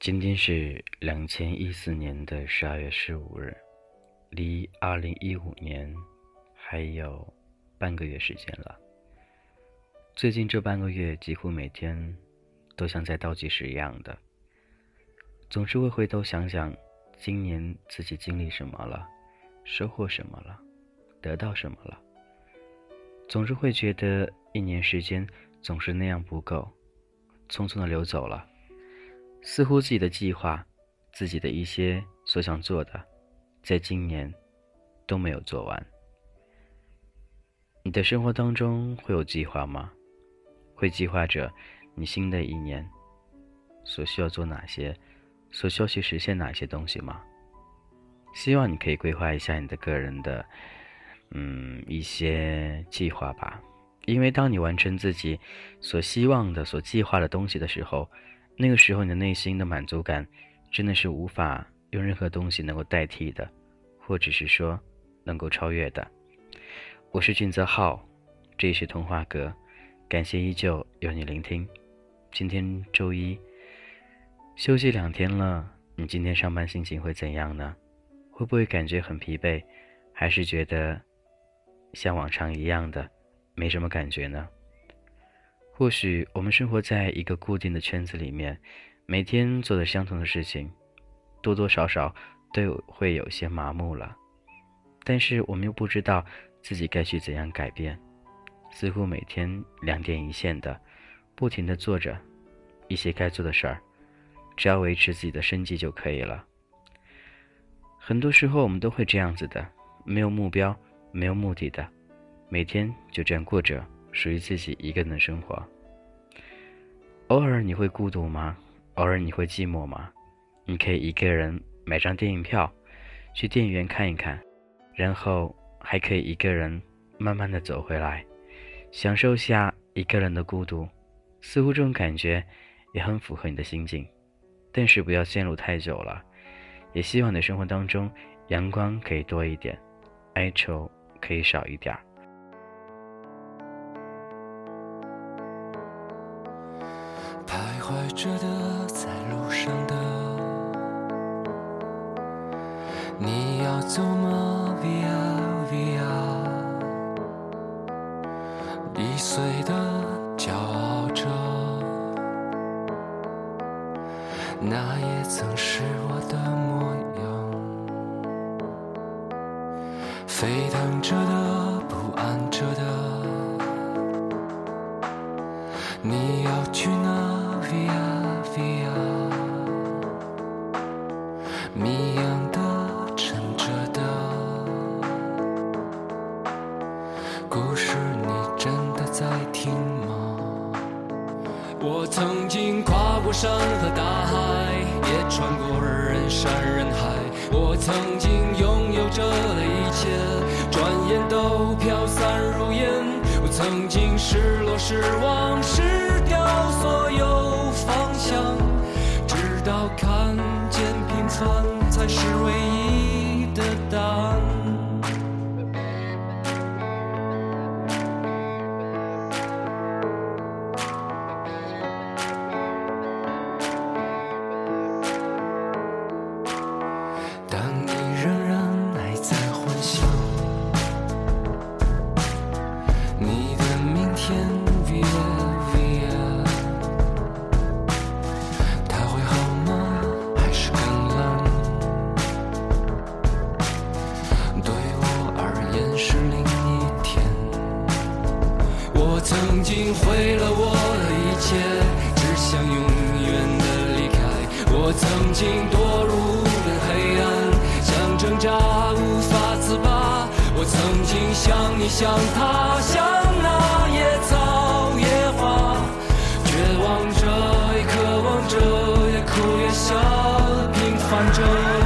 今天是两千一四年的十二月十五日，离二零一五年还有半个月时间了。最近这半个月，几乎每天都像在倒计时一样的，总是会回头想想今年自己经历什么了，收获什么了，得到什么了。总是会觉得一年时间总是那样不够，匆匆的流走了。似乎自己的计划，自己的一些所想做的，在今年都没有做完。你的生活当中会有计划吗？会计划着你新的一年所需要做哪些，所需要去实现哪些东西吗？希望你可以规划一下你的个人的，嗯，一些计划吧。因为当你完成自己所希望的、所计划的东西的时候，那个时候，你的内心的满足感，真的是无法用任何东西能够代替的，或者是说能够超越的。我是俊泽浩，这里是童话阁，感谢依旧有你聆听。今天周一，休息两天了，你今天上班心情会怎样呢？会不会感觉很疲惫，还是觉得像往常一样的没什么感觉呢？或许我们生活在一个固定的圈子里面，每天做的相同的事情，多多少少都有会有些麻木了。但是我们又不知道自己该去怎样改变，似乎每天两点一线的，不停的做着一些该做的事儿，只要维持自己的生计就可以了。很多时候我们都会这样子的，没有目标，没有目的的，每天就这样过着。属于自己一个人的生活。偶尔你会孤独吗？偶尔你会寂寞吗？你可以一个人买张电影票，去电影院看一看，然后还可以一个人慢慢的走回来，享受下一个人的孤独。似乎这种感觉也很符合你的心境，但是不要陷入太久了。也希望你的生活当中阳光可以多一点，哀愁可以少一点儿。着的，在路上的，你要走吗？Via Via，易碎的，骄傲着，那也曾是我的模样。沸腾着的，不安着的，我曾经跨过山和大海，也穿过人山人海。我曾经拥有着的一切，转眼都飘散如烟。我曾经失落失望失掉所有。方向，直到看见平凡才是唯一的答案。无法自拔。我曾经像你，像他，像那野草野花，绝望着，也渴望着，也哭也笑，平凡着。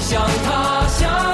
向他乡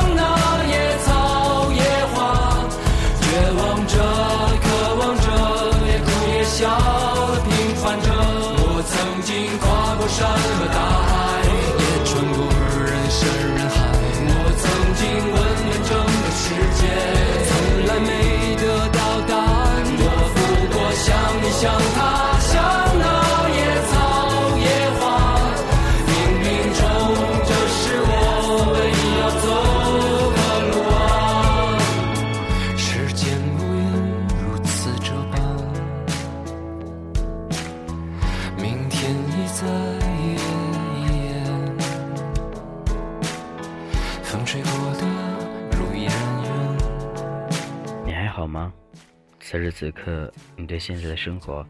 此时此刻，你对现在的生活，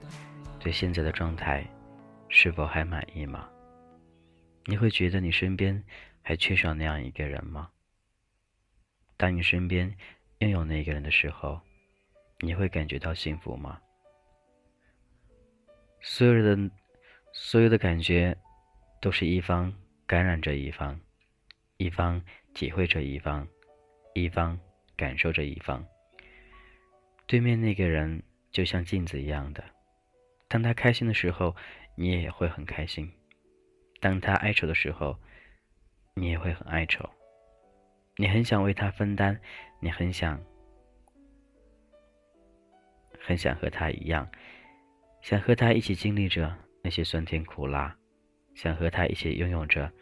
对现在的状态，是否还满意吗？你会觉得你身边还缺少那样一个人吗？当你身边拥有那个人的时候，你会感觉到幸福吗？所有的所有的感觉，都是一方感染着一方，一方体会着一方，一方感受着一方。对面那个人就像镜子一样的，当他开心的时候，你也会很开心；当他哀愁的时候，你也会很哀愁。你很想为他分担，你很想，很想和他一样，想和他一起经历着那些酸甜苦辣，想和他一起拥有着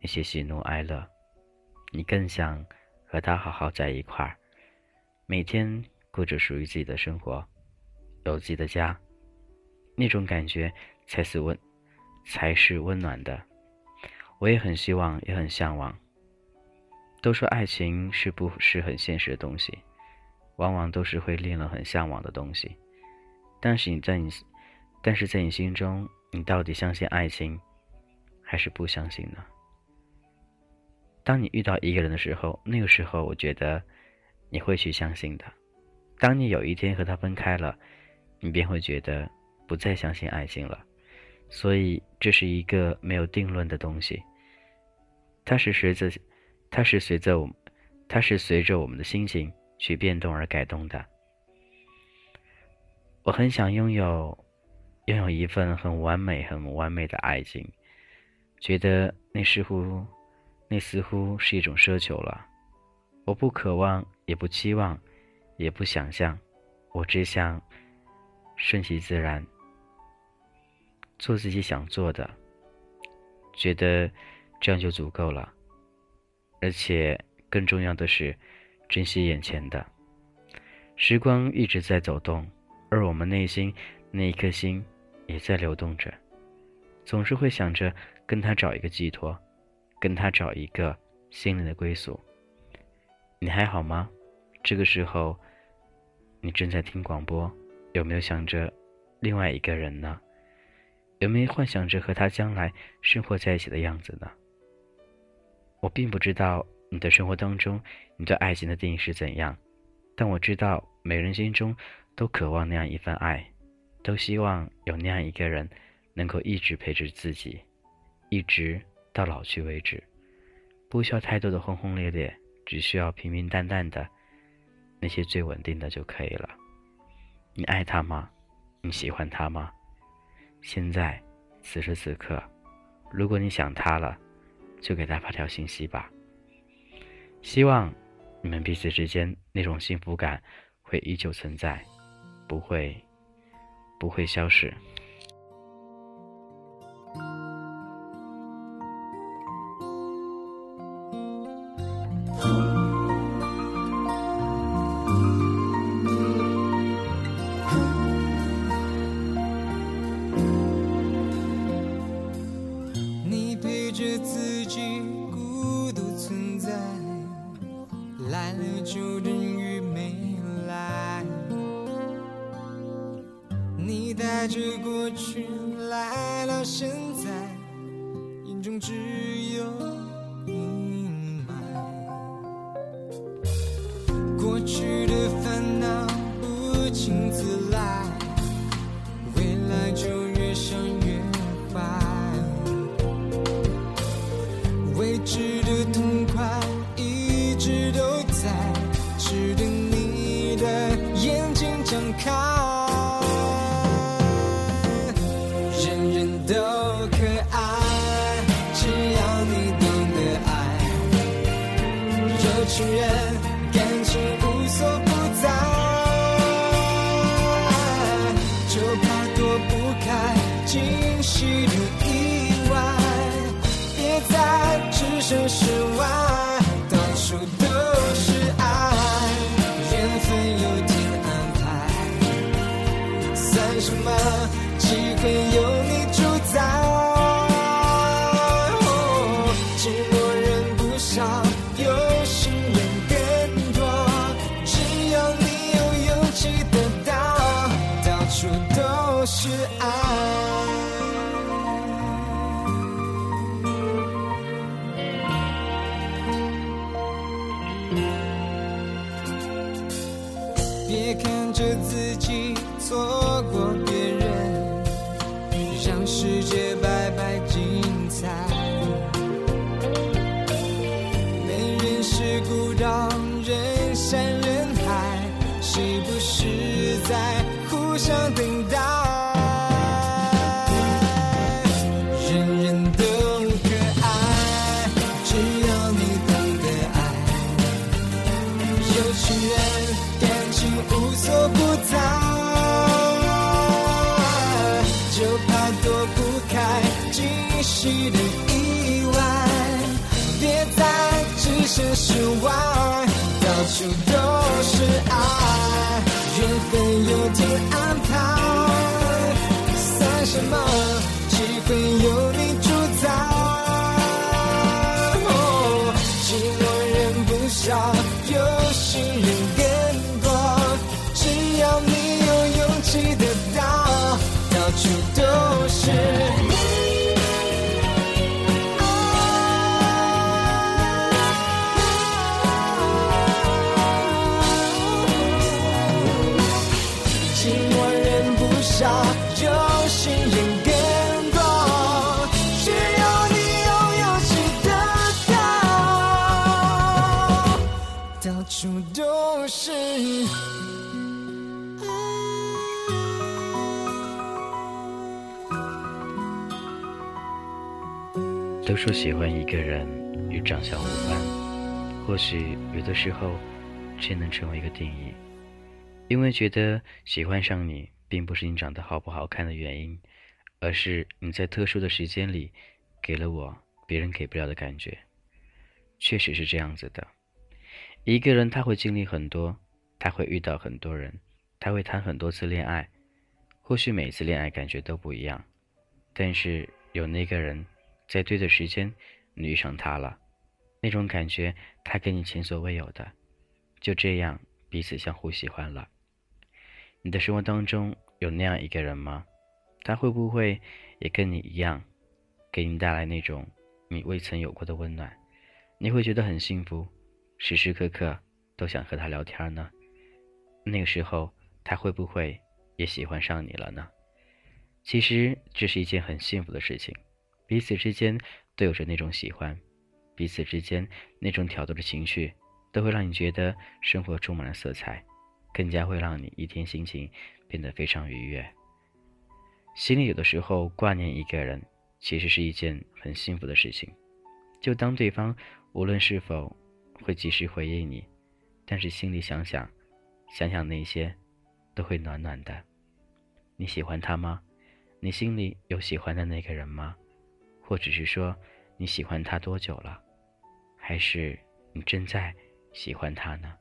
那些喜怒哀乐。你更想和他好好在一块儿，每天。过着属于自己的生活，有自己的家，那种感觉才是温，才是温暖的。我也很希望，也很向往。都说爱情是不是很现实的东西，往往都是会令人很向往的东西。但是你在你，但是在你心中，你到底相信爱情，还是不相信呢？当你遇到一个人的时候，那个时候，我觉得你会去相信的。当你有一天和他分开了，你便会觉得不再相信爱情了。所以这是一个没有定论的东西，它是随着，它是随着我们，它是随着我们的心情去变动而改动的。我很想拥有，拥有一份很完美、很完美的爱情，觉得那似乎，那似乎是一种奢求了。我不渴望，也不期望。也不想象，我只想顺其自然，做自己想做的，觉得这样就足够了。而且更重要的是，珍惜眼前的时光一直在走动，而我们内心那一颗心也在流动着，总是会想着跟他找一个寄托，跟他找一个心灵的归宿。你还好吗？这个时候。你正在听广播，有没有想着另外一个人呢？有没有幻想着和他将来生活在一起的样子呢？我并不知道你的生活当中你对爱情的定义是怎样，但我知道每人心中都渴望那样一份爱，都希望有那样一个人能够一直陪着自己，一直到老去为止，不需要太多的轰轰烈烈，只需要平平淡淡的。那些最稳定的就可以了。你爱他吗？你喜欢他吗？现在，此时此刻，如果你想他了，就给他发条信息吧。希望你们彼此之间那种幸福感会依旧存在，不会，不会消失。情。机会说喜欢一个人与长相无关，或许有的时候却能成为一个定义。因为觉得喜欢上你，并不是你长得好不好看的原因，而是你在特殊的时间里给了我别人给不了的感觉。确实是这样子的。一个人他会经历很多，他会遇到很多人，他会谈很多次恋爱，或许每次恋爱感觉都不一样，但是有那个人在对的时间你遇上他了，那种感觉他给你前所未有的，就这样彼此相互喜欢了。你的生活当中有那样一个人吗？他会不会也跟你一样，给你带来那种你未曾有过的温暖？你会觉得很幸福，时时刻刻都想和他聊天呢？那个时候他会不会也喜欢上你了呢？其实这是一件很幸福的事情，彼此之间都有着那种喜欢，彼此之间那种挑逗的情绪，都会让你觉得生活充满了色彩。更加会让你一天心情变得非常愉悦。心里有的时候挂念一个人，其实是一件很幸福的事情。就当对方无论是否会及时回应你，但是心里想想，想想那些，都会暖暖的。你喜欢他吗？你心里有喜欢的那个人吗？或者是说你喜欢他多久了？还是你正在喜欢他呢？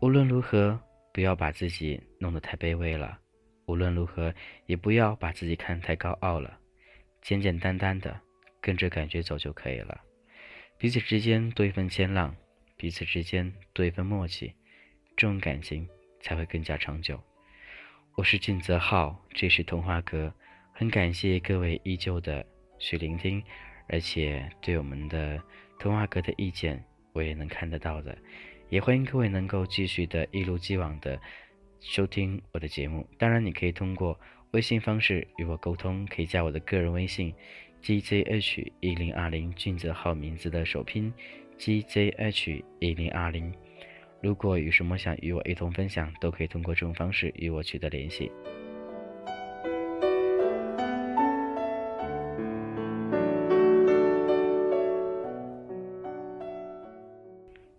无论如何，不要把自己弄得太卑微了；无论如何，也不要把自己看得太高傲了。简简单单的跟着感觉走就可以了。彼此之间多一份谦让，彼此之间多一份默契，这种感情才会更加长久。我是俊泽浩，这是童话阁，很感谢各位依旧的去聆听，而且对我们的童话阁的意见，我也能看得到的。也欢迎各位能够继续的一如既往的收听我的节目。当然，你可以通过微信方式与我沟通，可以加我的个人微信 gzh 一零二零俊泽浩名字的首拼 gzh 一零二零。如果有什么想与我一同分享，都可以通过这种方式与我取得联系。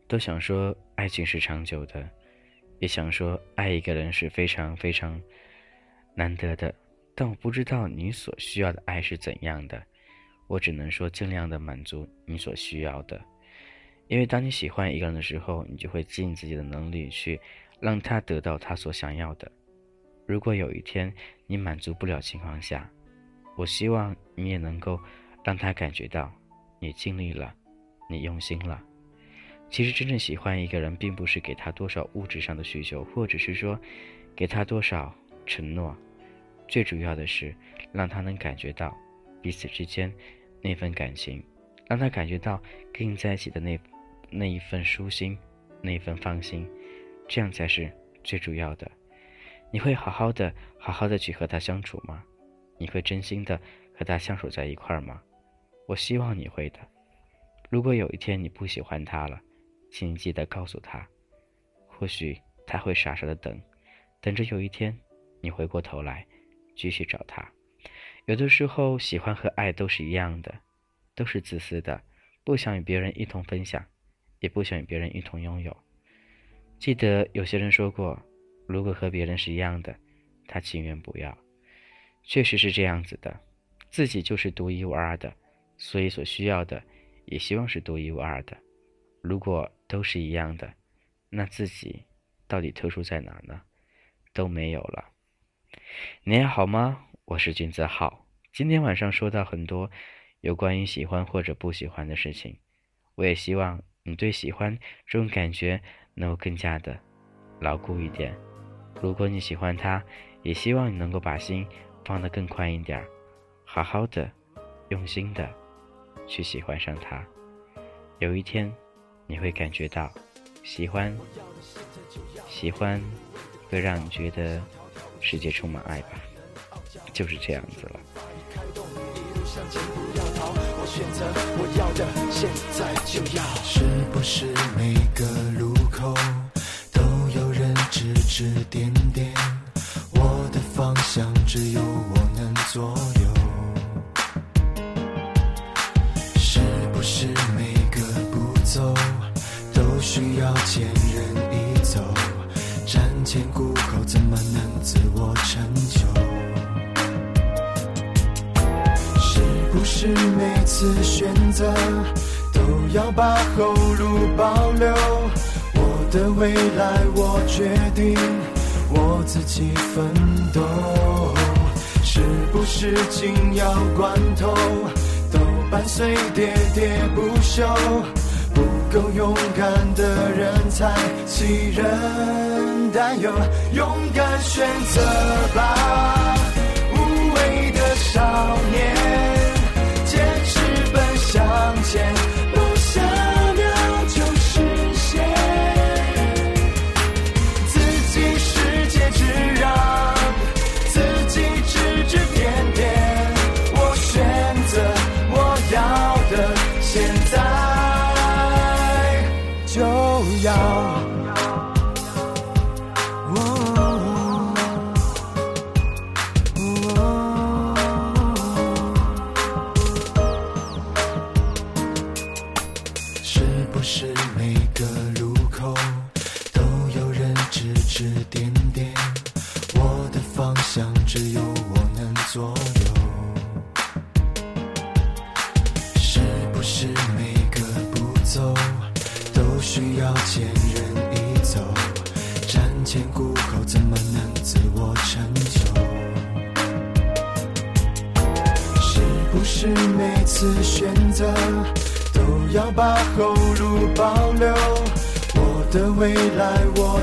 都想说爱情是长久的，也想说爱一个人是非常非常难得的，但我不知道你所需要的爱是怎样的，我只能说尽量的满足你所需要的，因为当你喜欢一个人的时候，你就会尽自己的能力去让他得到他所想要的。如果有一天你满足不了情况下，我希望你也能够让他感觉到你尽力了，你用心了。其实真正喜欢一个人，并不是给他多少物质上的需求，或者是说给他多少承诺，最主要的是让他能感觉到彼此之间那份感情，让他感觉到跟你在一起的那那一份舒心，那一份放心，这样才是最主要的。你会好好的、好好的去和他相处吗？你会真心的和他相处在一块儿吗？我希望你会的。如果有一天你不喜欢他了，请记得告诉他，或许他会傻傻的等，等着有一天你回过头来继续找他。有的时候，喜欢和爱都是一样的，都是自私的，不想与别人一同分享，也不想与别人一同拥有。记得有些人说过，如果和别人是一样的，他情愿不要。确实是这样子的，自己就是独一无二的，所以所需要的也希望是独一无二的。如果都是一样的，那自己到底特殊在哪呢？都没有了。你还好吗？我是君子浩。今天晚上说到很多有关于喜欢或者不喜欢的事情，我也希望你对喜欢这种感觉能够更加的牢固一点。如果你喜欢他，也希望你能够把心放得更宽一点儿，好好的、用心的去喜欢上他。有一天。你会感觉到喜欢，喜欢会让你觉得世界充满爱吧，就是这样子了。是不是每个路口都有人指指点点？我的方向只有我能左右。次选择都要把后路保留？我的未来我决定，我自己奋斗。是不是紧要关头都伴随喋喋不休？不够勇敢的人才欺人担忧，勇敢选择吧，无畏的少年，向前，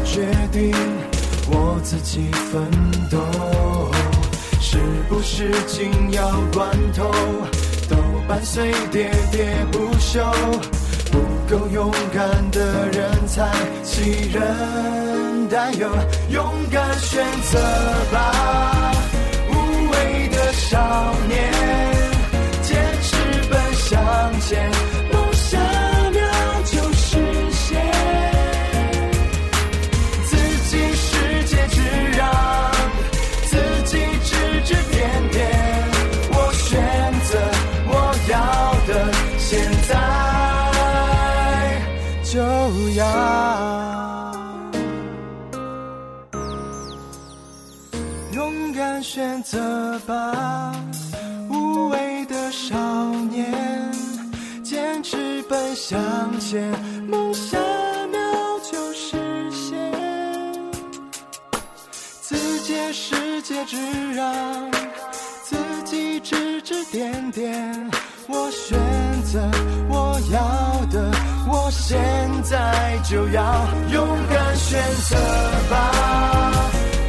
决定，我自己奋斗。是不是紧要关头都伴随喋喋不休？不够勇敢的人才欺人担忧，勇敢选择吧，无畏的少年，坚持奔向前，点点。我选择我要的，我现在就要勇敢选择吧，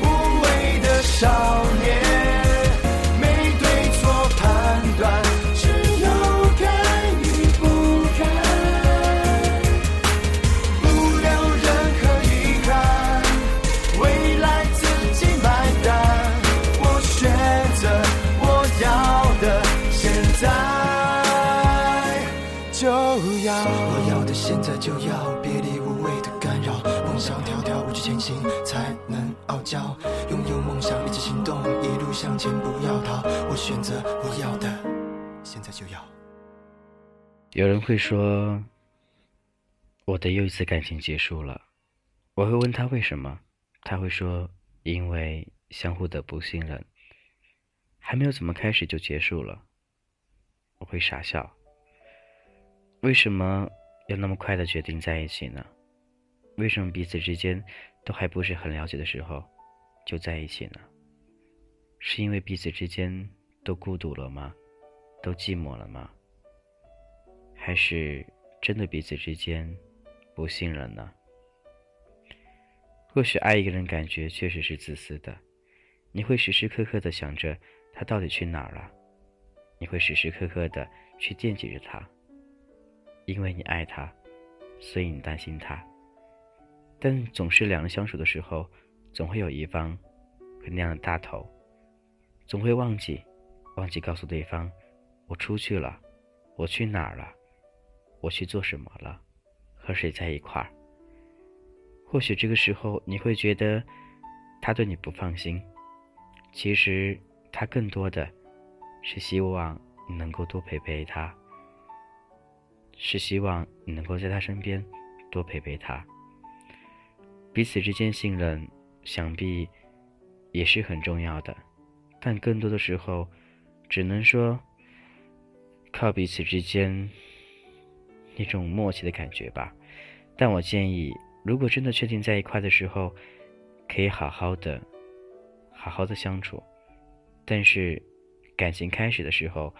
无畏的少年，我要的现在就要，别理无谓的干扰，梦想条条无惧前行，才能傲娇。拥有梦想，立即行动，一路向前，不要逃。我选择我要的，现在就要。有人会说，我的又一次感情结束了。我会问他为什么，他会说因为相互的不信任，还没有怎么开始就结束了。我会傻笑。为什么要那么快的决定在一起呢？为什么彼此之间都还不是很了解的时候就在一起呢？是因为彼此之间都孤独了吗？都寂寞了吗？还是真的彼此之间不信任呢？或许爱一个人感觉确实是自私的，你会时时刻刻的想着他到底去哪儿了，你会时时刻刻的去惦记着他，因为你爱他，所以你担心他。但总是两人相处的时候，总会有一方会那样的大头，总会忘记，忘记告诉对方，我出去了，我去哪儿了，我去做什么了，和谁在一块儿。或许这个时候你会觉得他对你不放心，其实他更多的是希望你能够多陪陪他，是希望你能够在他身边多陪陪他。彼此之间信任，想必也是很重要的，但更多的时候，只能说靠彼此之间那种默契的感觉吧。但我建议。如果真的确定在一块的时候，可以好好的、好好的相处，但是感情开始的时候，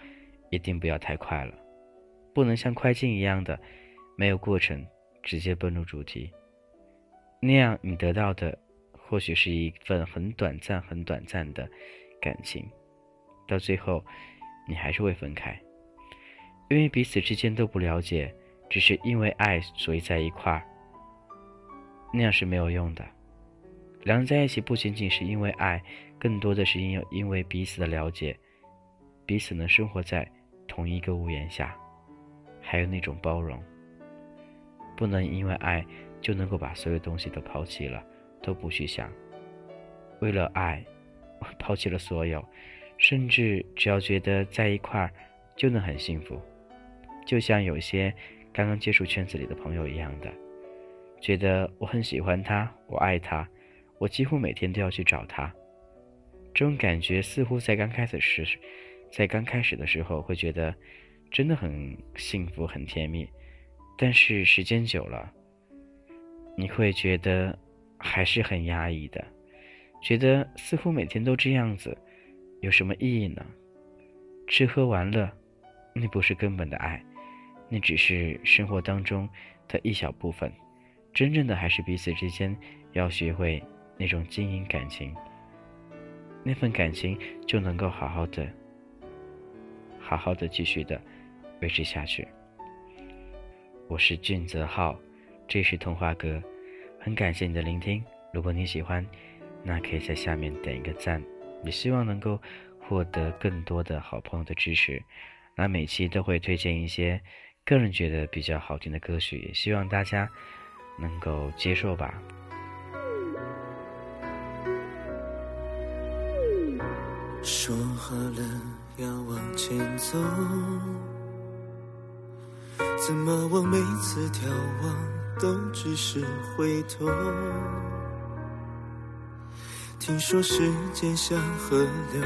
一定不要太快了，不能像快进一样的，没有过程直接奔入主题，那样你得到的或许是一份很短暂、很短暂的感情，到最后你还是会分开，因为彼此之间都不了解，只是因为爱所以在一块儿。那样是没有用的。两人在一起不仅仅是因为爱，更多的是因因为彼此的了解，彼此能生活在同一个屋檐下，还有那种包容。不能因为爱就能够把所有东西都抛弃了，都不去想。为了爱，抛弃了所有，甚至只要觉得在一块儿就能很幸福，就像有些刚刚接触圈子里的朋友一样的。觉得我很喜欢他，我爱他，我几乎每天都要去找他。这种感觉似乎在刚开始时，在刚开始的时候会觉得真的很幸福、很甜蜜，但是时间久了，你会觉得还是很压抑的，觉得似乎每天都这样子，有什么意义呢？吃喝玩乐，那不是根本的爱，那只是生活当中的一小部分。真正的还是彼此之间要学会那种经营感情，那份感情就能够好好的、好好的继续的维持下去。我是俊泽浩，这是童话哥，很感谢你的聆听。如果你喜欢，那可以在下面点一个赞。也希望能够获得更多的好朋友的支持。那每期都会推荐一些个人觉得比较好听的歌曲，也希望大家。能够接受吧。说好了要往前走，怎么我每次眺望都只是回头。听说时间像河流，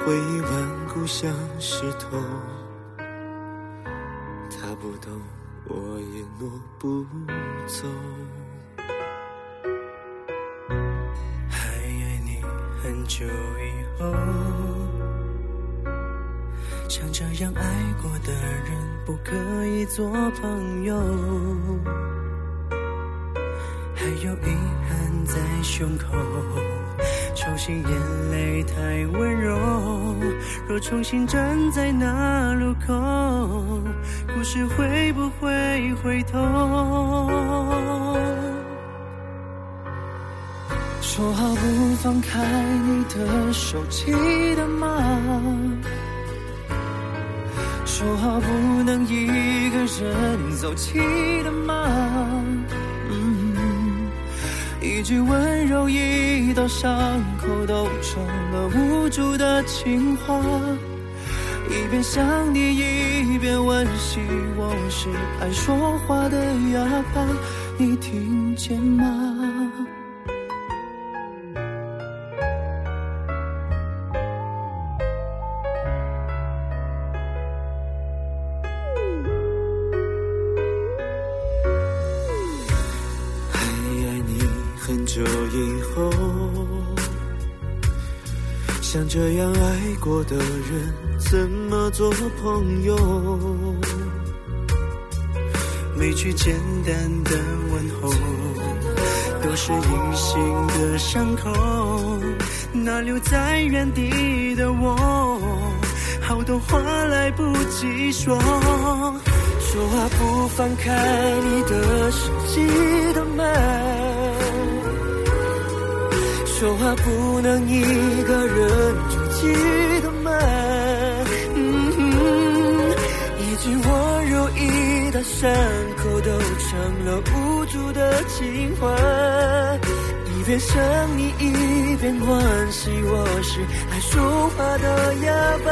回忆顽固像石头。他不懂，我也挪不走。还爱你很久以后，像这样爱过的人不可以做朋友。还有遗憾在胸口，重新眼泪太温柔。若重新站在那路口，故事会不会回头？说好不放开你的手，记得吗？说好不能一个人走，记得吗？嗯一句温柔，一道伤口，都成了无助的情话。一边想你，一边温习，我是爱说话的哑巴，你听见吗？很久以后，像这样爱过的人，怎么做朋友？每句简单的问候，都是隐形的伤口。那留在原地的我，好多话来不及说。说话不放开你的手，记得吗？说话不能一个人就记得吗？一句温柔，一道伤口，都成了无助的情话。一边想你，一边惋惜，我是爱说话的哑巴。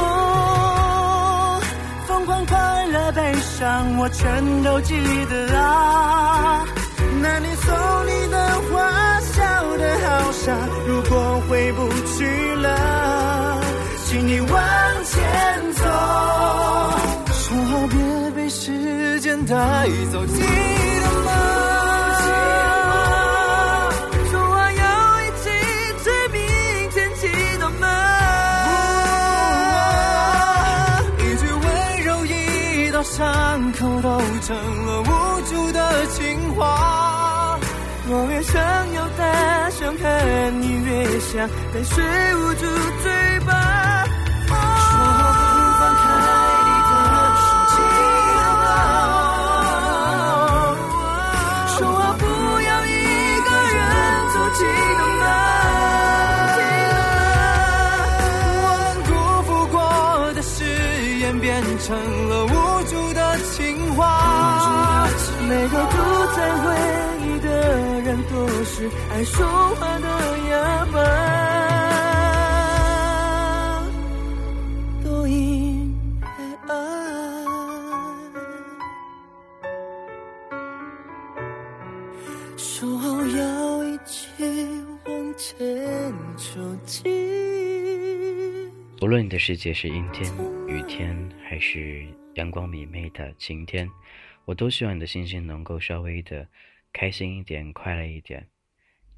哦，疯狂、快乐、悲伤，我全都记得啊。那年送你的，回不去了，请你往前走。说好别被时间带走，记得吗？说好要一起追明天，记得吗？一句温柔，一道伤口，都成我越想要大声喊你，越想但是捂住嘴巴。说是爱说话的哑巴，都因为爱。说好要一起往前走，无论你的世界是阴天、雨天，还是阳光明媚的晴天，我都希望你的心情能够稍微的开心一点、快乐一点。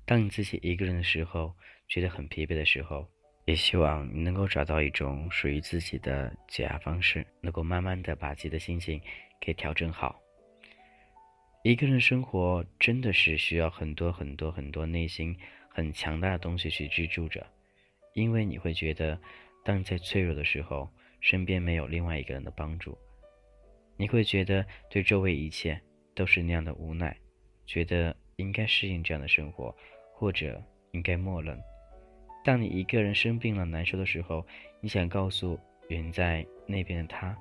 当你自己一个人的时候，觉得很疲惫的时候，也希望你能够找到一种属于自己的解压方式，能够慢慢的把自己的心情给调整好。一个人生活真的是需要很多很多很多内心很强大的东西去支柱着，因为你会觉得，当你在脆弱的时候，身边没有另外一个人的帮助，你会觉得对周围一切都是那样的无奈，觉得应该适应这样的生活，或者应该默认。当你一个人生病了难受的时候，你想告诉远在那边的他，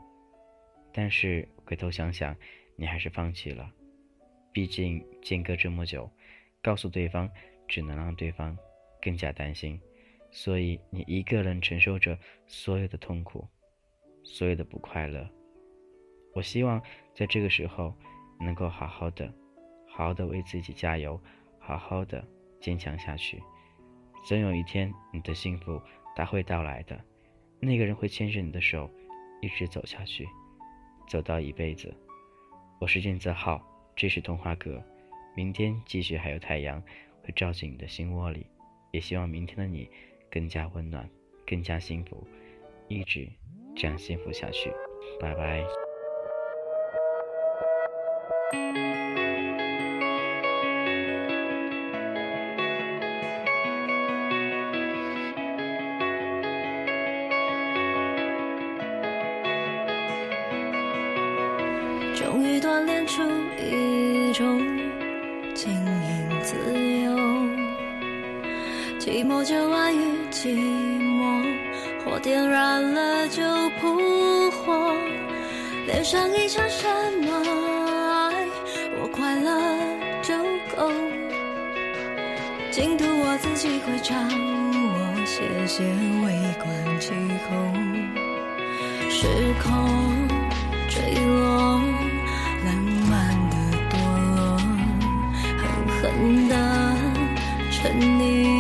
但是回头想想，你还是放弃了。毕竟间隔这么久，告诉对方只能让对方更加担心，所以你一个人承受着所有的痛苦，所有的不快乐。我希望在这个时候，能够好好的、好好的为自己加油，好好的坚强下去。总有一天，你的幸福它会到来的，那个人会牵着你的手，一直走下去，走到一辈子。我是金泽浩，这是童话阁。明天继续还有太阳会照进你的心窝里，也希望明天的你更加温暖，更加幸福，一直这样幸福下去。拜拜。上一场什么爱，我快乐就够，净土我自己会掌握，谢谢微观气候，时空坠落。浪漫的堕落，狠狠的沉溺，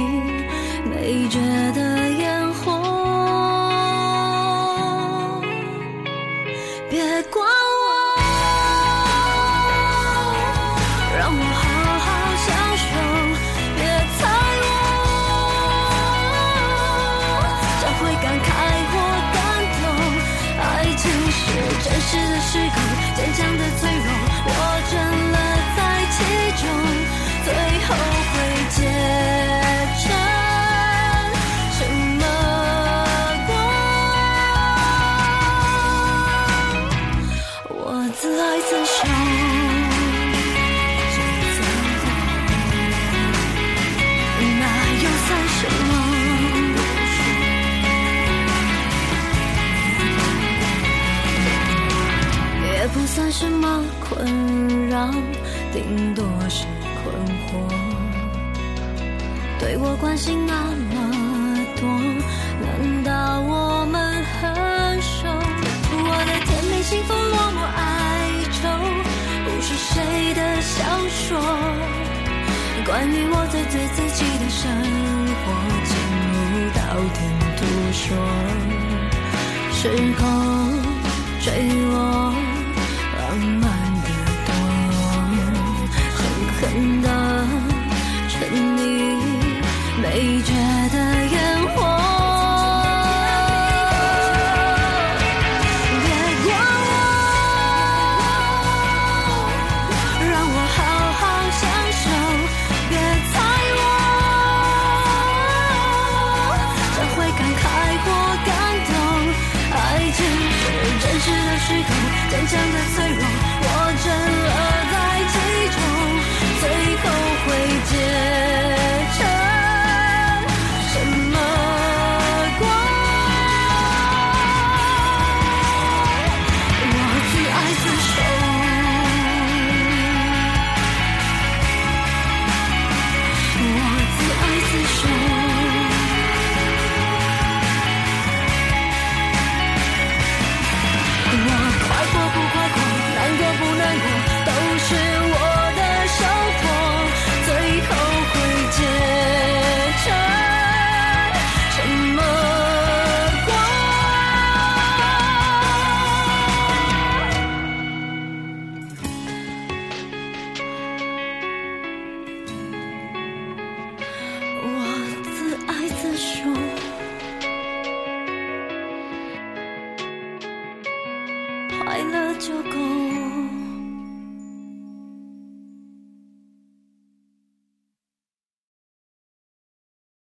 想的什么困扰，顶多是困惑。对我关心那么多，难道我们很熟？我的甜蜜、幸福、落寞、哀愁，不是谁的小说。关于我最最自己的生活，进入道听途说，时空坠落。